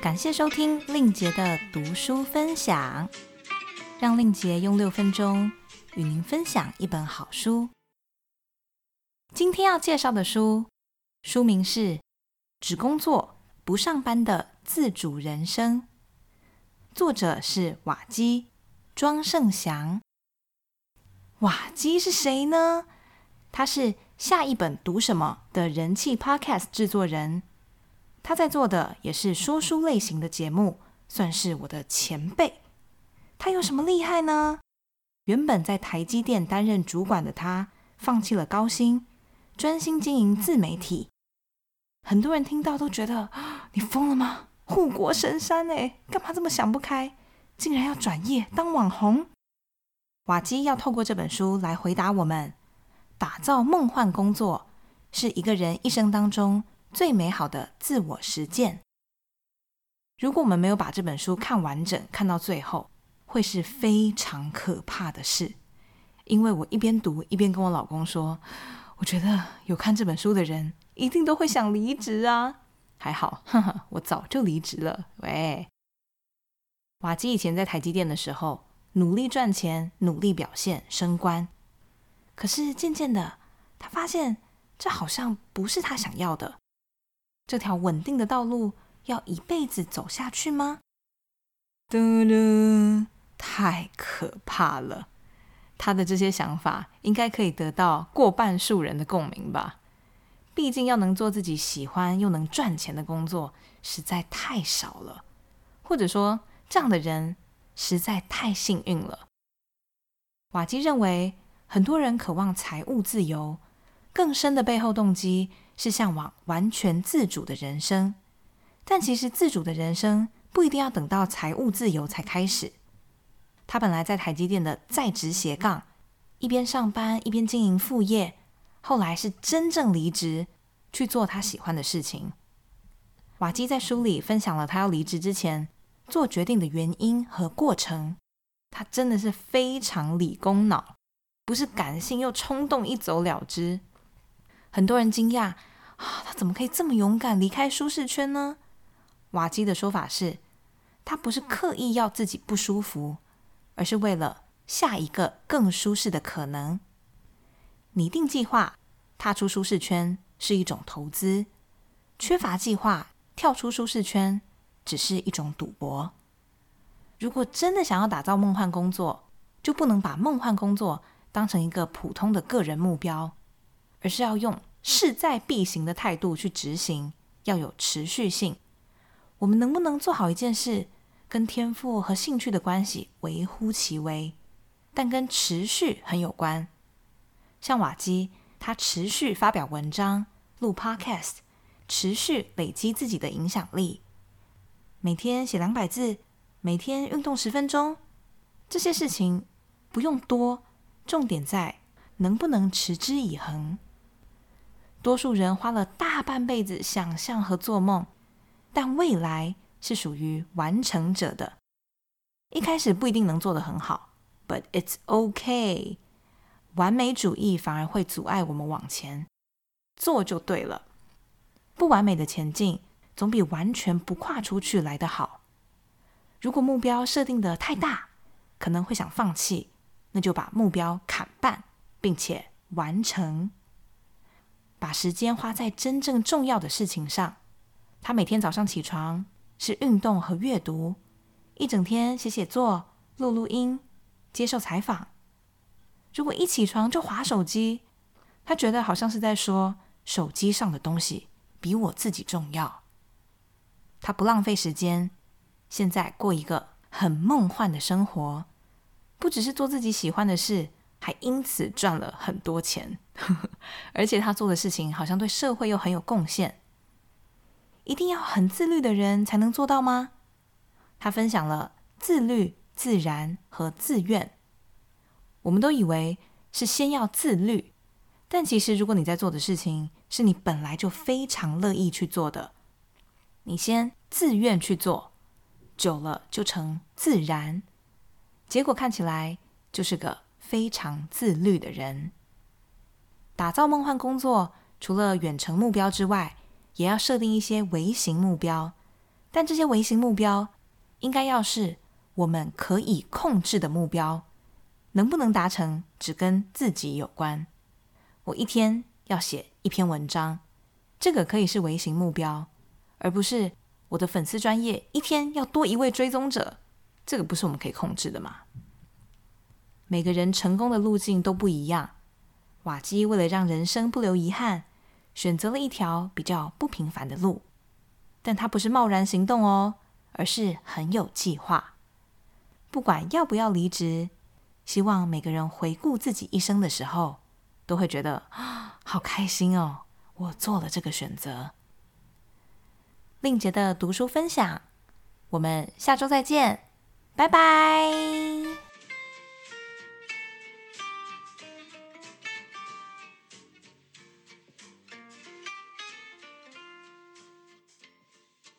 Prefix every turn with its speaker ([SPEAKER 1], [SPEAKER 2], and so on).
[SPEAKER 1] 感谢收听令杰的读书分享，让令杰用六分钟与您分享一本好书。今天要介绍的书，书名是《只工作不上班的自主人生》，作者是瓦基庄胜祥。瓦基是谁呢？他是下一本读什么的人气 Podcast 制作人。他在做的也是说书类型的节目，算是我的前辈。他有什么厉害呢？原本在台积电担任主管的他，放弃了高薪，专心经营自媒体。很多人听到都觉得你疯了吗？护国神山哎，干嘛这么想不开？竟然要转业当网红？瓦基要透过这本书来回答我们：打造梦幻工作是一个人一生当中。最美好的自我实践。如果我们没有把这本书看完整，看到最后，会是非常可怕的事。因为我一边读一边跟我老公说：“我觉得有看这本书的人一定都会想离职啊。”还好，哈哈，我早就离职了。喂，瓦基以前在台积电的时候，努力赚钱，努力表现，升官。可是渐渐的，他发现这好像不是他想要的。这条稳定的道路要一辈子走下去吗？嘟嘟，太可怕了！他的这些想法应该可以得到过半数人的共鸣吧？毕竟要能做自己喜欢又能赚钱的工作，实在太少了。或者说，这样的人实在太幸运了。瓦基认为，很多人渴望财务自由，更深的背后动机。是向往完全自主的人生，但其实自主的人生不一定要等到财务自由才开始。他本来在台积电的在职斜杠，一边上班一边经营副业，后来是真正离职去做他喜欢的事情。瓦基在书里分享了他要离职之前做决定的原因和过程。他真的是非常理工脑，不是感性又冲动一走了之。很多人惊讶。啊，他怎么可以这么勇敢离开舒适圈呢？瓦基的说法是，他不是刻意要自己不舒服，而是为了下一个更舒适的可能。拟定计划，踏出舒适圈是一种投资；缺乏计划，跳出舒适圈只是一种赌博。如果真的想要打造梦幻工作，就不能把梦幻工作当成一个普通的个人目标，而是要用。势在必行的态度去执行，要有持续性。我们能不能做好一件事，跟天赋和兴趣的关系微乎其微，但跟持续很有关。像瓦基，他持续发表文章、录 Podcast，持续累积自己的影响力。每天写两百字，每天运动十分钟，这些事情不用多，重点在能不能持之以恒。多数人花了大半辈子想象和做梦，但未来是属于完成者的。一开始不一定能做得很好，but it's okay。完美主义反而会阻碍我们往前，做就对了。不完美的前进，总比完全不跨出去来得好。如果目标设定的太大，可能会想放弃，那就把目标砍半，并且完成。把时间花在真正重要的事情上。他每天早上起床是运动和阅读，一整天写写作、录录音、接受采访。如果一起床就划手机，他觉得好像是在说手机上的东西比我自己重要。他不浪费时间，现在过一个很梦幻的生活，不只是做自己喜欢的事。还因此赚了很多钱，而且他做的事情好像对社会又很有贡献。一定要很自律的人才能做到吗？他分享了自律、自然和自愿。我们都以为是先要自律，但其实如果你在做的事情是你本来就非常乐意去做的，你先自愿去做，久了就成自然，结果看起来就是个。非常自律的人，打造梦幻工作，除了远程目标之外，也要设定一些微型目标，但这些微型目标应该要是我们可以控制的目标，能不能达成只跟自己有关。我一天要写一篇文章，这个可以是微型目标，而不是我的粉丝专业一天要多一位追踪者，这个不是我们可以控制的嘛？每个人成功的路径都不一样。瓦基为了让人生不留遗憾，选择了一条比较不平凡的路，但他不是贸然行动哦，而是很有计划。不管要不要离职，希望每个人回顾自己一生的时候，都会觉得啊，好开心哦，我做了这个选择。令杰的读书分享，我们下周再见，拜拜。